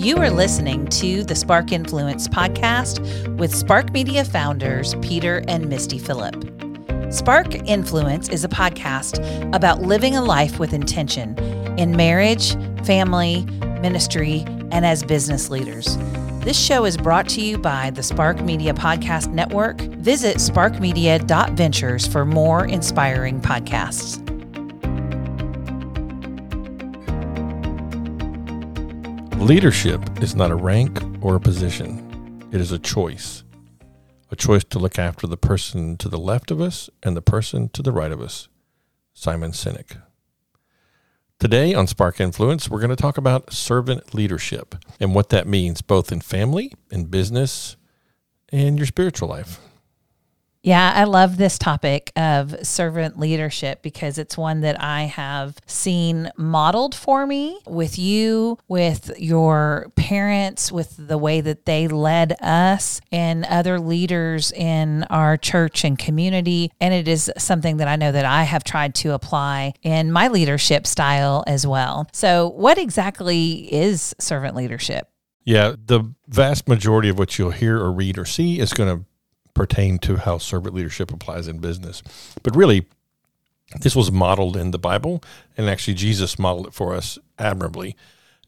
You are listening to the Spark Influence podcast with Spark Media founders Peter and Misty Phillip. Spark Influence is a podcast about living a life with intention in marriage, family, ministry, and as business leaders. This show is brought to you by the Spark Media Podcast Network. Visit sparkmedia.ventures for more inspiring podcasts. Leadership is not a rank or a position, it is a choice. A choice to look after the person to the left of us and the person to the right of us. Simon Sinek. Today on Spark Influence, we're going to talk about servant leadership and what that means both in family, in business, and your spiritual life. Yeah, I love this topic of servant leadership because it's one that I have seen modeled for me with you, with your parents, with the way that they led us and other leaders in our church and community. And it is something that I know that I have tried to apply in my leadership style as well. So, what exactly is servant leadership? Yeah, the vast majority of what you'll hear or read or see is going to pertain to how servant leadership applies in business. But really, this was modeled in the Bible, and actually, Jesus modeled it for us admirably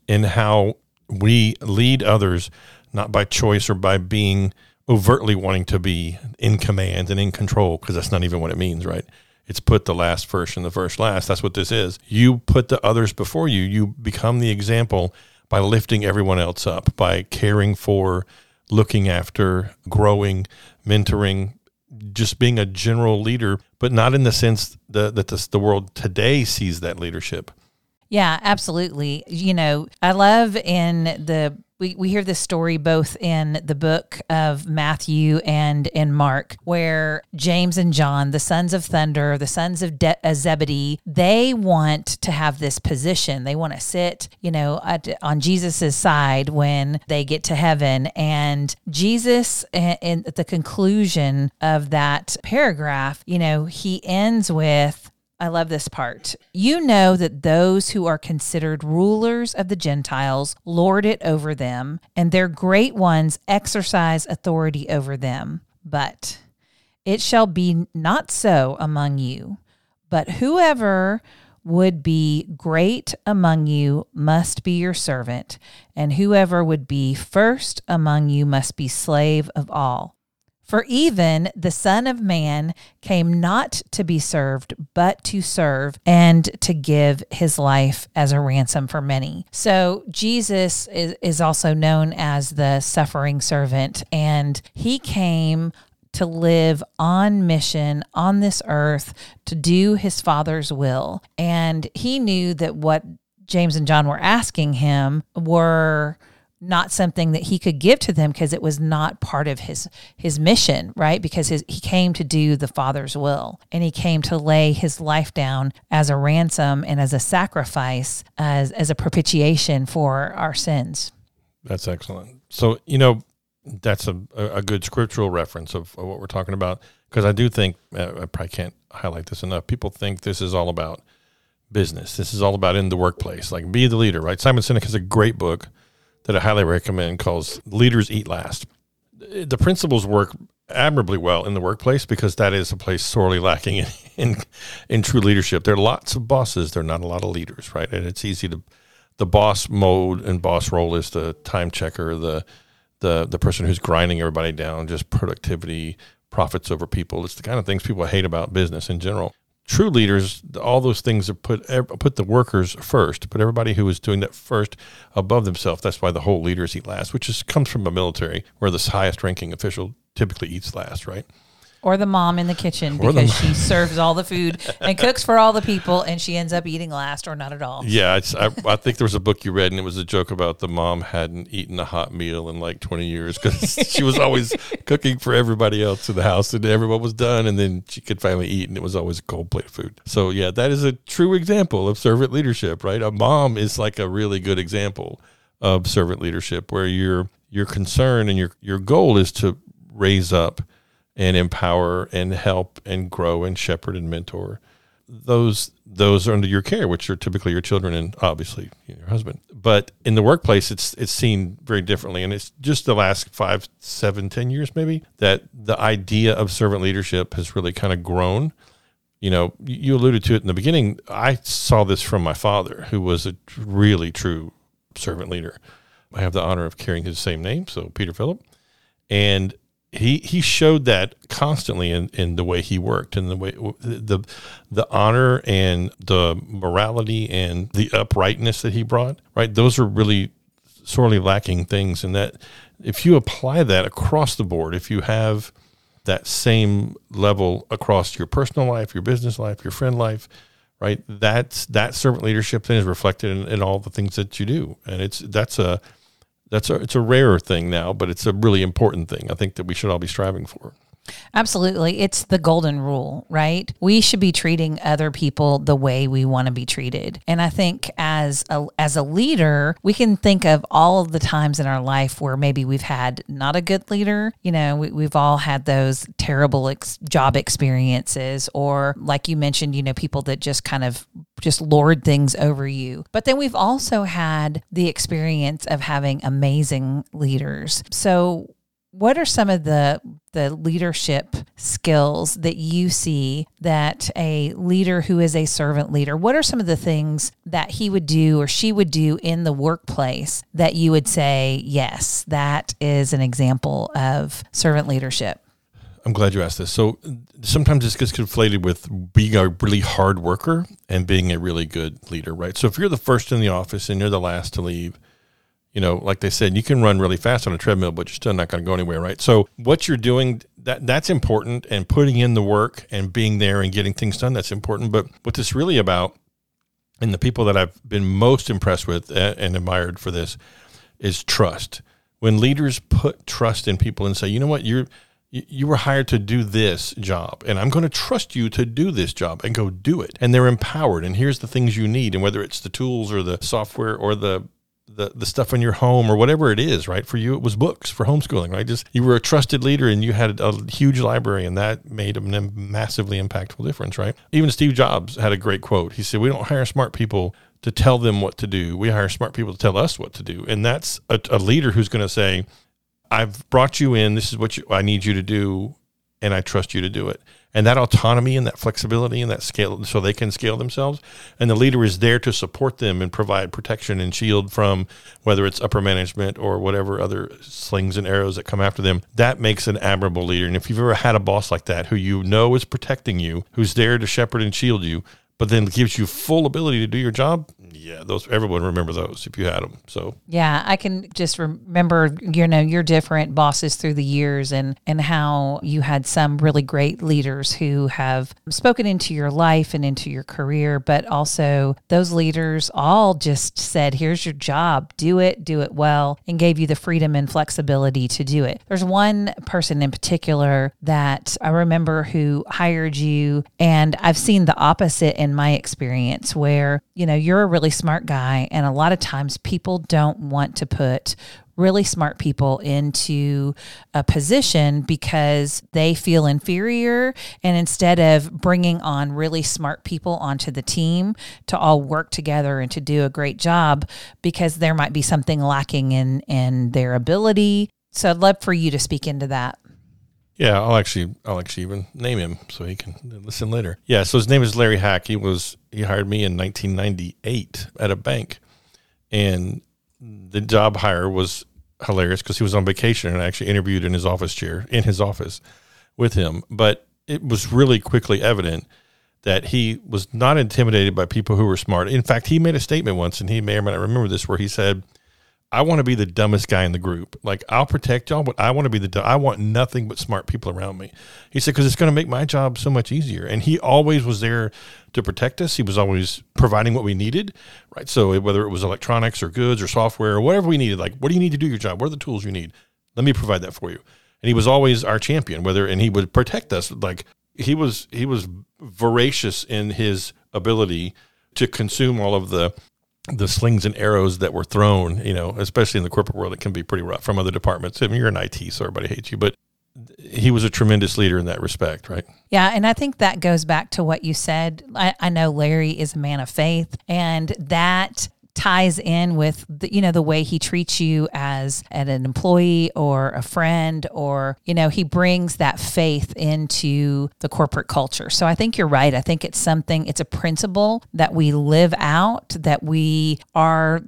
in how we lead others not by choice or by being overtly wanting to be in command and in control, because that's not even what it means, right? It's put the last first and the first last. That's what this is. You put the others before you. You become the example by lifting everyone else up, by caring for, looking after, growing, mentoring, just being a general leader, but not in the sense that, the, the world today sees that leadership. Yeah, absolutely. You know, I love in the we, we hear this story both in the book of Matthew and in Mark, where James and John, the sons of thunder, the sons of De- uh, Zebedee, they want to have this position. They want to sit, you know, at, on Jesus's side when they get to heaven. And Jesus, in, at the conclusion of that paragraph, you know, he ends with, I love this part. You know that those who are considered rulers of the Gentiles lord it over them, and their great ones exercise authority over them. But it shall be not so among you. But whoever would be great among you must be your servant, and whoever would be first among you must be slave of all. For even the Son of Man came not to be served, but to serve and to give his life as a ransom for many. So Jesus is, is also known as the suffering servant, and he came to live on mission on this earth to do his Father's will. And he knew that what James and John were asking him were not something that he could give to them because it was not part of his his mission right? Because his, he came to do the father's will and he came to lay his life down as a ransom and as a sacrifice as as a propitiation for our sins. That's excellent. So you know that's a, a good scriptural reference of, of what we're talking about because i do think uh, i probably can't highlight this enough people think this is all about business. This is all about in the workplace like be the leader right? Simon sinek has a great book that I highly recommend calls Leaders Eat Last. The principles work admirably well in the workplace because that is a place sorely lacking in, in, in true leadership. There are lots of bosses, there are not a lot of leaders, right? And it's easy to the boss mode and boss role is the time checker, the the the person who's grinding everybody down, just productivity, profits over people. It's the kind of things people hate about business in general true leaders, all those things are put put the workers first, put everybody who is doing that first above themselves. That's why the whole leaders eat last, which is comes from a military where the highest ranking official typically eats last, right? Or the mom in the kitchen because she serves all the food and cooks for all the people and she ends up eating last or not at all. Yeah, I, I, think there was a book you read and it was a joke about the mom hadn't eaten a hot meal in like 20 years because she was always cooking for everybody else in the house and everyone was done and then she could finally eat and it was always a cold plate of food. So yeah, that is a true example of servant leadership, right? A mom is like a really good example of servant leadership where your your concern and your your goal is to raise up and empower and help and grow and shepherd and mentor those those are under your care, which are typically your children and obviously your husband. But in the workplace, it's it's seen very differently, and it's just the last five, seven, ten years maybe that the idea of servant leadership has really kind of grown. You know, you alluded to it in the beginning. I saw this from my father, who was a really true servant leader. I have the honor of carrying his same name, so Peter Phillip, and he he showed that constantly in, in the way he worked and the way the the honor and the morality and the uprightness that he brought right? Those are really sorely lacking things and that if you apply that across the board if you have that same level across your personal life your business life your friend life right? That's that servant leadership then is reflected in, in all the things that you do. And it's that's a that's a it's a rarer thing now, but it's a really important thing. I think that we should all be striving for. Absolutely. It's the golden rule, right? We should be treating other people the way we want to be treated. And I think as a as a leader, we can think of all of the times in our life where maybe we've had not a good leader. You know, we, have all had those terrible ex- job experiences or like you mentioned, you know, people that just kind of just lord things over you. But then we've also had the experience of having amazing leaders. So what are some of the the leadership skills that you see that a leader who is a servant leader what are some of the things that he would do or she would do in the workplace that you would say yes that is an example of servant leadership I'm glad you asked this. So sometimes this gets conflated with being a really hard worker and being a really good leader, right? So if you're the first in the office and you're the last to leave, you know, like they said, you can run really fast on a treadmill, but you're still not going to go anywhere, right? So what you're doing that that's important, and putting in the work and being there and getting things done that's important. But what this really about, and the people that I've been most impressed with and admired for this, is trust. When leaders put trust in people and say, you know what, you're you were hired to do this job and i'm going to trust you to do this job and go do it and they're empowered and here's the things you need and whether it's the tools or the software or the the, the stuff in your home or whatever it is, right? For you, it was books for homeschooling, right? Just you were a trusted leader and you had a huge library, and that made a massively impactful difference, right? Even Steve Jobs had a great quote. He said, "We don't hire smart people to tell them what to do. We hire smart people to tell us what to do." And that's a, a leader who's going to say, "I've brought you in. This is what you, I need you to do, and I trust you to do it." And that autonomy and that flexibility and that scale so they can scale themselves. And the leader is there to support them and provide protection and shield from whether it's upper management or whatever other slings and arrows that come after them. That makes an admirable leader. And if you've ever had a boss like that who you know is protecting you who's there to shepherd and shield you but then gives you full ability to do your job yeah, those everyone remember those if you had them. So yeah, I can just remember you know your different bosses through the years and and how you had some really great leaders who have spoken into your life and into your career, but also those leaders all just said, "Here's your job, do it, do it well," and gave you the freedom and flexibility to do it. There's one person in particular that I remember who hired you, and I've seen the opposite in my experience where you know you're a really smart guy. And a lot of times people don't want to put really smart people into a position because they feel inferior. And instead of bringing on really smart people onto the team to all work together and to do a great job, because there might be something lacking in, in their ability. So I'd love for you to speak into that. Yeah, I'll actually I'll actually even name him so he can listen later. Yeah, so his name is Larry Hack. He was he hired me in 1998 at a bank, and the job hire was hilarious because he was on vacation and I actually interviewed in his office chair in his office with him. But it was really quickly evident that he was not intimidated by people who were smart. In fact, he made a statement once, and he may or may not remember this, where he said I want to be the dumbest guy in the group. Like I'll protect y'all, but I want to be the I want nothing but smart people around me. He said because it's going to make my job so much easier. And he always was there to protect us. He was always providing what we needed, right? So whether it was electronics or goods or software or whatever we needed, like what do you need to do your job? What are the tools you need? Let me provide that for you. And he was always our champion. Whether and he would protect us. Like he was he was voracious in his ability to consume all of the the slings and arrows that were thrown, you know, especially in the corporate world, it can be pretty rough from other departments. I mean, you're in IT, so everybody hates you, but he was a tremendous leader in that respect, right? Yeah, and I think that goes back to what you said. I, I know Larry is a man of faith, and that ties in with the, you know the way he treats you as an employee or a friend or you know he brings that faith into the corporate culture. So i think you're right. I think it's something it's a principle that we live out that we are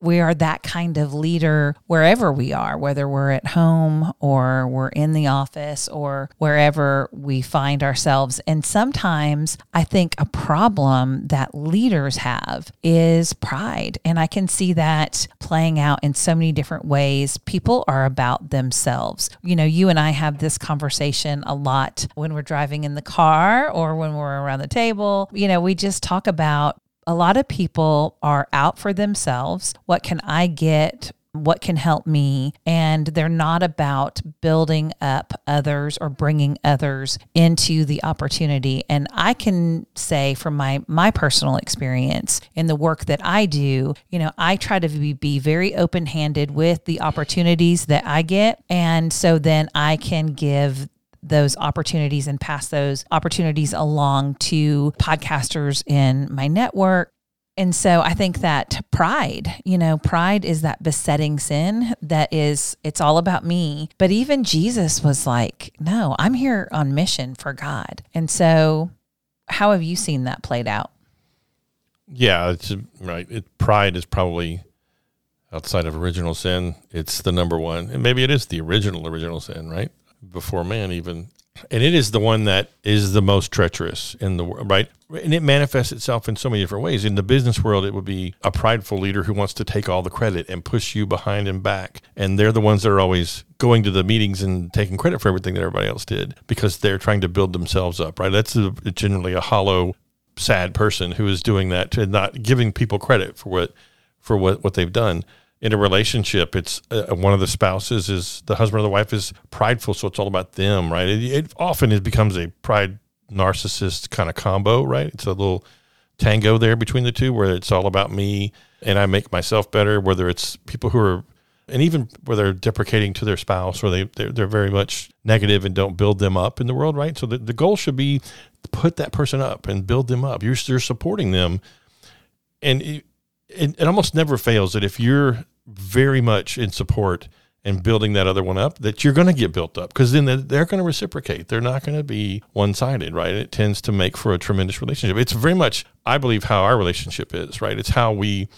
we are that kind of leader wherever we are, whether we're at home or we're in the office or wherever we find ourselves. And sometimes I think a problem that leaders have is pride. And I can see that playing out in so many different ways. People are about themselves. You know, you and I have this conversation a lot when we're driving in the car or when we're around the table. You know, we just talk about a lot of people are out for themselves. What can I get? What can help me? And they're not about building up others or bringing others into the opportunity. And I can say from my my personal experience in the work that I do, you know, I try to be, be very open-handed with the opportunities that I get. And so then I can give those opportunities and pass those opportunities along to podcasters in my network. And so I think that pride, you know, pride is that besetting sin that is, it's all about me. But even Jesus was like, no, I'm here on mission for God. And so how have you seen that played out? Yeah, it's right. It, pride is probably outside of original sin. It's the number one, and maybe it is the original original sin, right? Before man even and it is the one that is the most treacherous in the world right? And it manifests itself in so many different ways. In the business world it would be a prideful leader who wants to take all the credit and push you behind and back. And they're the ones that are always going to the meetings and taking credit for everything that everybody else did because they're trying to build themselves up right? That's a, generally a hollow sad person who is doing that to not giving people credit for what for what what they've done in a relationship, it's uh, one of the spouses is the husband or the wife is prideful, so it's all about them, right? It, it often it becomes a pride narcissist kind of combo, right? It's a little tango there between the two where it's all about me and I make myself better. Whether it's people who are, and even where they're deprecating to their spouse or they they're, they're very much negative and don't build them up in the world, right? So the, the goal should be put that person up and build them up. You're you're supporting them, and it, it almost never fails that if you're very much in support and building that other one up, that you're going to get built up because then they're going to reciprocate. They're not going to be one sided, right? It tends to make for a tremendous relationship. It's very much, I believe, how our relationship is, right? It's how we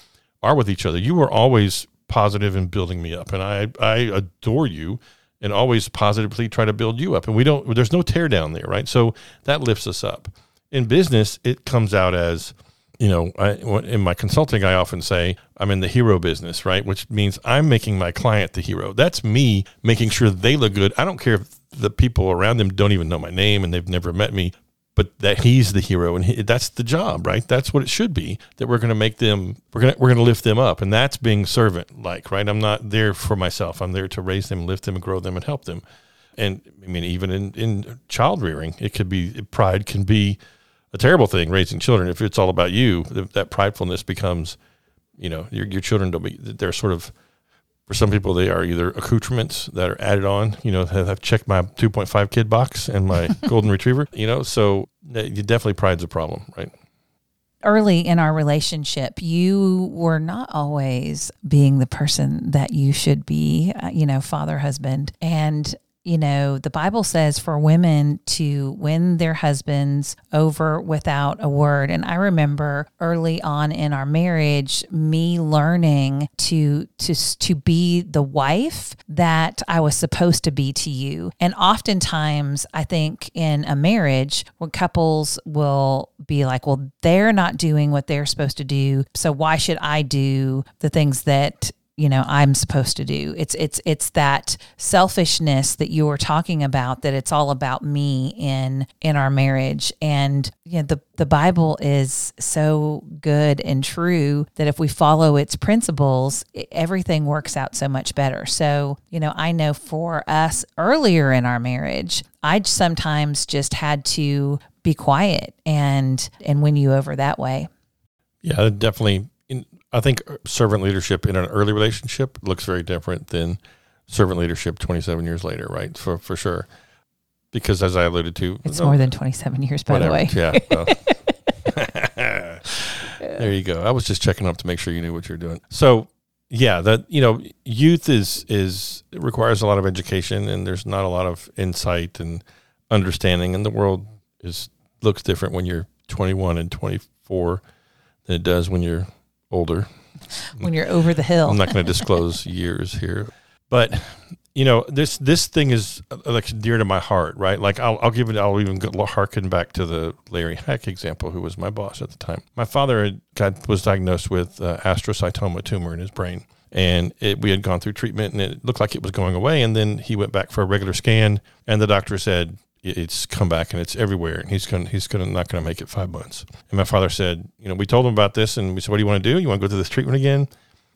are with each other. You are always positive in building me up, and I I adore you and always positively try to build you up. And we don't, there's no tear down there, right? So that lifts us up. In business, it comes out as, you know, I, in my consulting, I often say I'm in the hero business, right? Which means I'm making my client the hero. That's me making sure they look good. I don't care if the people around them don't even know my name and they've never met me, but that he's the hero and he, that's the job, right? That's what it should be. That we're going to make them, we're going to we're going to lift them up, and that's being servant like, right? I'm not there for myself. I'm there to raise them, lift them, grow them, and help them. And I mean, even in in child rearing, it could be pride can be a terrible thing raising children. If it's all about you, that pridefulness becomes, you know, your, your children don't be, they're sort of, for some people, they are either accoutrements that are added on, you know, I've checked my 2.5 kid box and my golden retriever, you know, so you definitely pride's a problem, right? Early in our relationship, you were not always being the person that you should be, uh, you know, father, husband. And you know, the Bible says for women to win their husbands over without a word. And I remember early on in our marriage, me learning to to to be the wife that I was supposed to be to you. And oftentimes, I think in a marriage, when couples will be like, "Well, they're not doing what they're supposed to do, so why should I do the things that you know I'm supposed to do. It's it's it's that selfishness that you were talking about that it's all about me in in our marriage and you know the the Bible is so good and true that if we follow its principles everything works out so much better. So, you know, I know for us earlier in our marriage, I sometimes just had to be quiet and and win you over that way. Yeah, definitely I think servant leadership in an early relationship looks very different than servant leadership 27 years later, right? For for sure. because as I alluded to, It's more than 27 years, by whatever. the way. Yeah. well. there you go. I was just checking up to make sure you knew what you're doing. So yeah, that you know, youth is is it requires a lot of education, and there's not a lot of insight and understanding, and the world is looks different when you're 21 and 24 than it does when you're older. When you're over the hill. I'm not going to disclose years here, but you know this this thing is uh, like dear to my heart, right? Like I'll I'll give it. I'll even go harken back to the Larry Heck example, who was my boss at the time. My father had got was diagnosed with uh, astrocytoma tumor in his brain, and it, we had gone through treatment, and it looked like it was going away. And then he went back for a regular scan, and the doctor said it's come back and it's everywhere and he's gonna he's to not going to make it five months. And my father said you know we told him about this and we said what do you want to do? You want to go through this treatment again?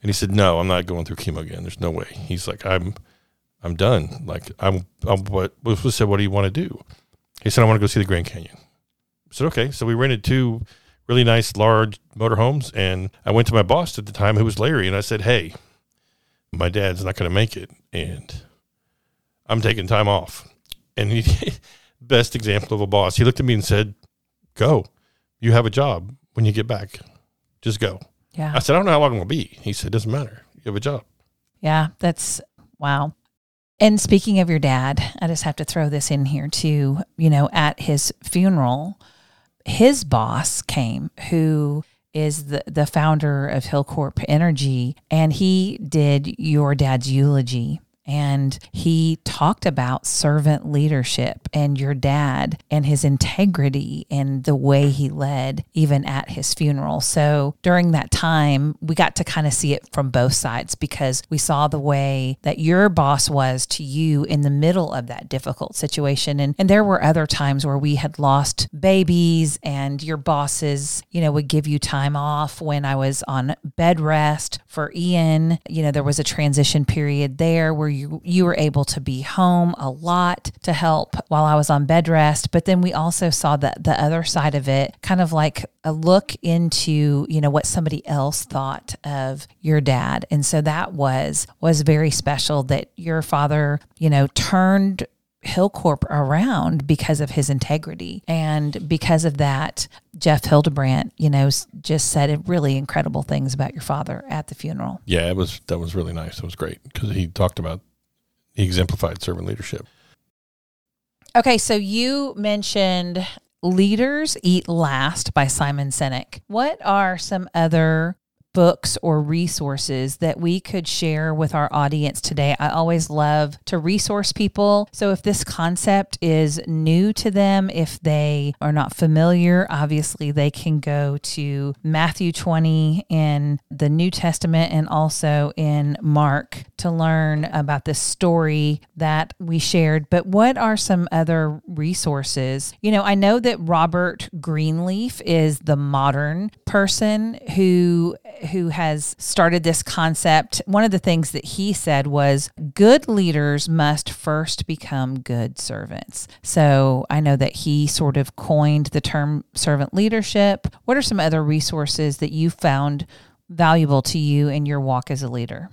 And he said no i'm not going through chemo again. There's no way. He's like i'm i'm done. Like i'm, I'm what we said what do you want to do? He said i want to go see the grand canyon. I said okay. So we rented two really nice large motorhomes and i went to my boss at the time who was larry and i said hey my dad's not going to make it and i'm taking time off and he best example of a boss. He looked at me and said, "Go, you have a job when you get back. Just go." Yeah. I said, "I don't know how long I'm going to be." He said, "Doesn't matter. You have a job." Yeah, that's wow. And speaking of your dad, I just have to throw this in here too. You know, at his funeral, his boss came who is the, the founder of Hilcorp Energy, and he did your dad's eulogy and he talked about servant leadership and your dad and his integrity and the way he led even at his funeral. So during that time, we got to kind of see it from both sides because we saw the way that your boss was to you in the middle of that difficult situation. And, and there were other times where we had lost babies and your bosses, you know, would give you time off when I was on bed rest for Ian. You know, there was a transition period there where you you were able to be home a lot to help while I was on bed rest. But then we also saw the the other side of it, kind of like a look into you know what somebody else thought of your dad, and so that was was very special that your father you know turned Hilcorp around because of his integrity. And because of that, Jeff Hildebrand, you know, just said really incredible things about your father at the funeral. Yeah, it was that was really nice. It was great because he talked about he exemplified servant leadership. Okay, so you mentioned Leaders Eat Last by Simon Sinek. What are some other books or resources that we could share with our audience today. I always love to resource people. So if this concept is new to them, if they are not familiar, obviously they can go to Matthew 20 in the New Testament and also in Mark to learn about the story that we shared. But what are some other resources? You know, I know that Robert Greenleaf is the modern person who who has started this concept, one of the things that he said was good leaders must first become good servants. So I know that he sort of coined the term servant leadership. What are some other resources that you found valuable to you in your walk as a leader?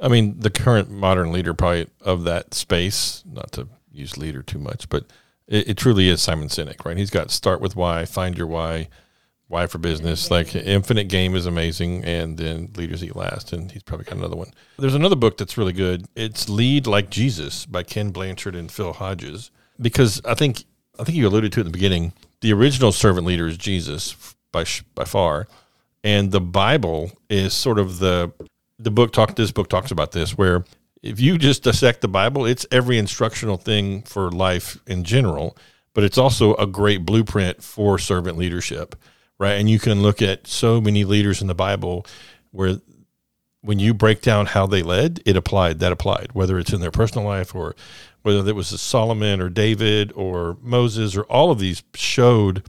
I mean, the current modern leader, probably of that space, not to use leader too much, but it, it truly is Simon Sinek, right? He's got start with why, find your why, why for business. Like Infinite Game is amazing, and then Leaders Eat Last, and he's probably got another one. There's another book that's really good. It's Lead Like Jesus by Ken Blanchard and Phil Hodges, because I think I think you alluded to it in the beginning. The original servant leader is Jesus by by far, and the Bible is sort of the the book talk. This book talks about this where. If you just dissect the Bible, it's every instructional thing for life in general, but it's also a great blueprint for servant leadership right? And you can look at so many leaders in the Bible where when you break down how they led, it applied, that applied, whether it's in their personal life or whether it was Solomon or David or Moses or all of these showed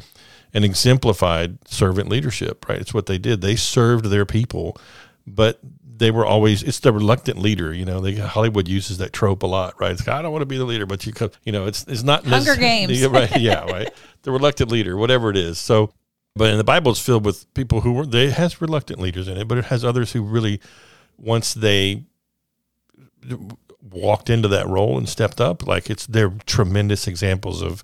and exemplified servant leadership, right? It's what they did. They served their people, but they were always it's the reluctant leader you know they, hollywood uses that trope a lot right it's like, i don't want to be the leader but you you know it's it's not hunger games right yeah right the reluctant leader whatever it is so but in the Bible, it's filled with people who were, they has reluctant leaders in it, but it has others who really, once they walked into that role and stepped up. Like it's they're tremendous examples of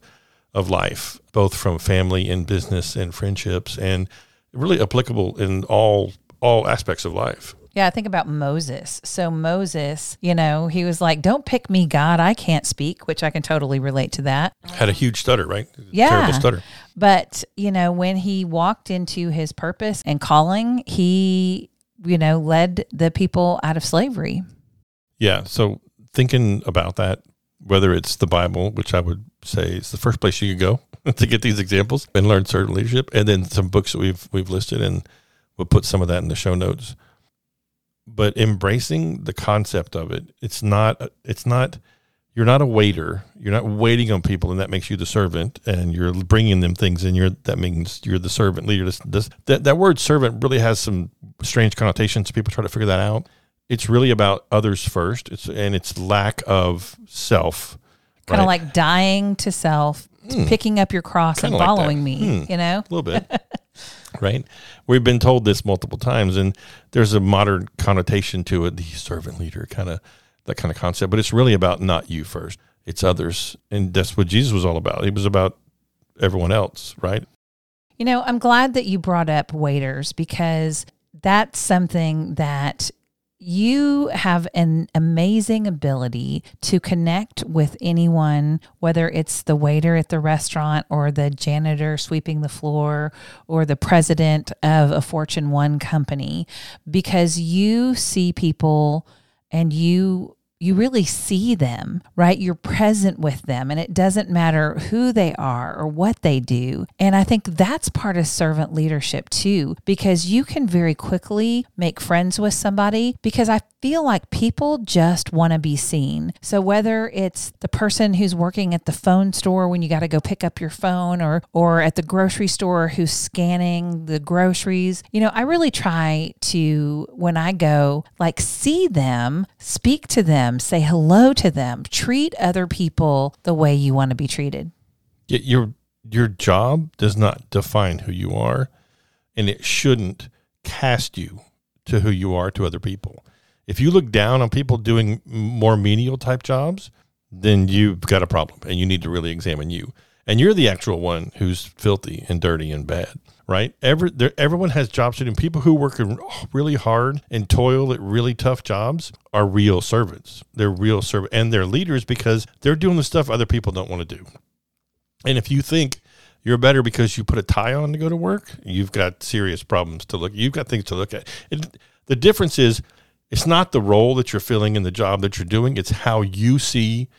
of life, both from family and business and friendships, and really applicable in all all aspects of life. Yeah, I think about Moses. So Moses, you know, he was like, "Don't pick me, God. I can't speak," which I can totally relate to that. Had a huge stutter, right? Yeah. Terrible stutter. But, you know, when he walked into his purpose and calling, he, you know, led the people out of slavery. Yeah. So thinking about that, whether it's the Bible, which I would say is the first place you could go to get these examples and learn certain leadership, and then some books that we've we've listed, and we'll put some of that in the show notes. But embracing the concept of it, it's not it's not you're not a waiter. You're not waiting on people, and that makes you the servant, and you're bringing them things, and you're that means you're the servant leader. This, this, that that word servant really has some strange connotations. People try to figure that out. It's really about others first. It's and it's lack of self. Kind of right? like dying to self, Hmm. picking up your cross Kinda and like following me, Hmm. you know? a little bit right? We've been told this multiple times and there's a modern connotation to it the servant leader kind of that kind of concept but it's really about not you first it's others and that's what jesus was all about he was about everyone else right? You know, I'm glad that you brought up waiters because that's something that you have an amazing ability to connect with anyone, whether it's the waiter at the restaurant or the janitor sweeping the floor or the president of a Fortune 1 company, because you see people and you you really see them, right? You're present with them, and it doesn't matter who they are or what they do. And I think that's part of servant leadership too, because you can very quickly make friends with somebody because I feel like people just want to be seen. So whether it's the person who's working at the phone store when you got to go pick up your phone or or at the grocery store who's scanning the groceries, you know, I really try to when I go like see them, speak to them, say hello to them, treat other people the way you want to be treated. Your your job does not define who you are and it shouldn't cast you to who you are to other people. If you look down on people doing more menial type jobs then you've got a problem and you need to really examine you. And you're the actual one who's filthy and dirty and bad right Every, everyone has jobs to do people who work really hard and toil at really tough jobs are real servants they're real servants and they're leaders because they're doing the stuff other people don't want to do and if you think you're better because you put a tie on to go to work, you've got serious problems to look. You've got things to look at. The difference is, it's not the role that you're filling in the job that you're doing. It's how you see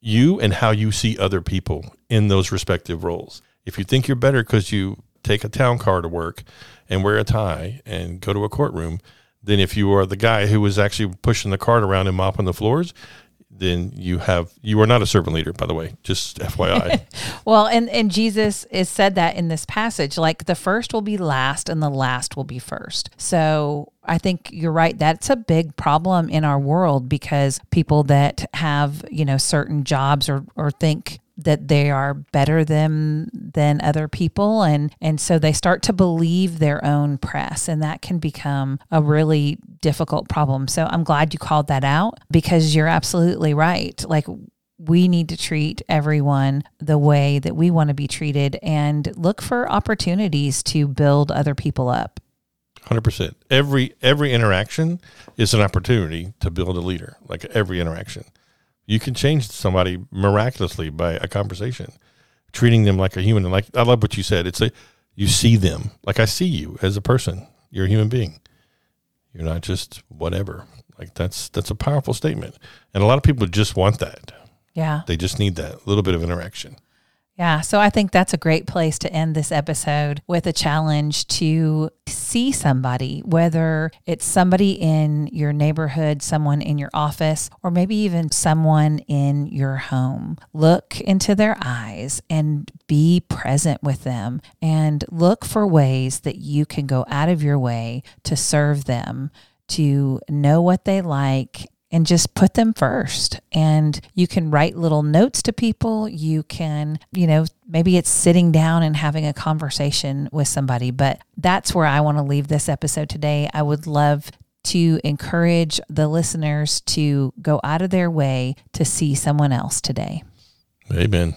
you and how you see other people in those respective roles. If you think you're better because you take a town car to work and wear a tie and go to a courtroom, then if you are the guy who was actually pushing the cart around and mopping the floors, then you have you are not a servant leader, by the way. Just FYI. Well, and and Jesus is said that in this passage, like the first will be last and the last will be first. So I think you're right. That's a big problem in our world because people that have you know certain jobs or or think that they are better than than other people and and so they start to believe their own press and that can become a really difficult problem so i'm glad you called that out because you're absolutely right like we need to treat everyone the way that we want to be treated and look for opportunities to build other people up. Hundred percent. Every every interaction is an opportunity to build a leader. Like every interaction, you can change somebody miraculously by a conversation, treating them like a human. And like I love what you said. It's a you see them like I see you as a person. You're a human being. You're not just whatever. Like that's that's a powerful statement, and a lot of people just want that. Yeah. They just need that little bit of interaction. Yeah. So I think that's a great place to end this episode with a challenge to see somebody, whether it's somebody in your neighborhood, someone in your office, or maybe even someone in your home. Look into their eyes and be present with them and look for ways that you can go out of your way to serve them, to know what they like and just put them first. And you can write little notes to people. You can, you know, maybe it's sitting down and having a conversation with somebody, but that's where I want to leave this episode today. I would love to encourage the listeners to go out of their way to see someone else today. Amen.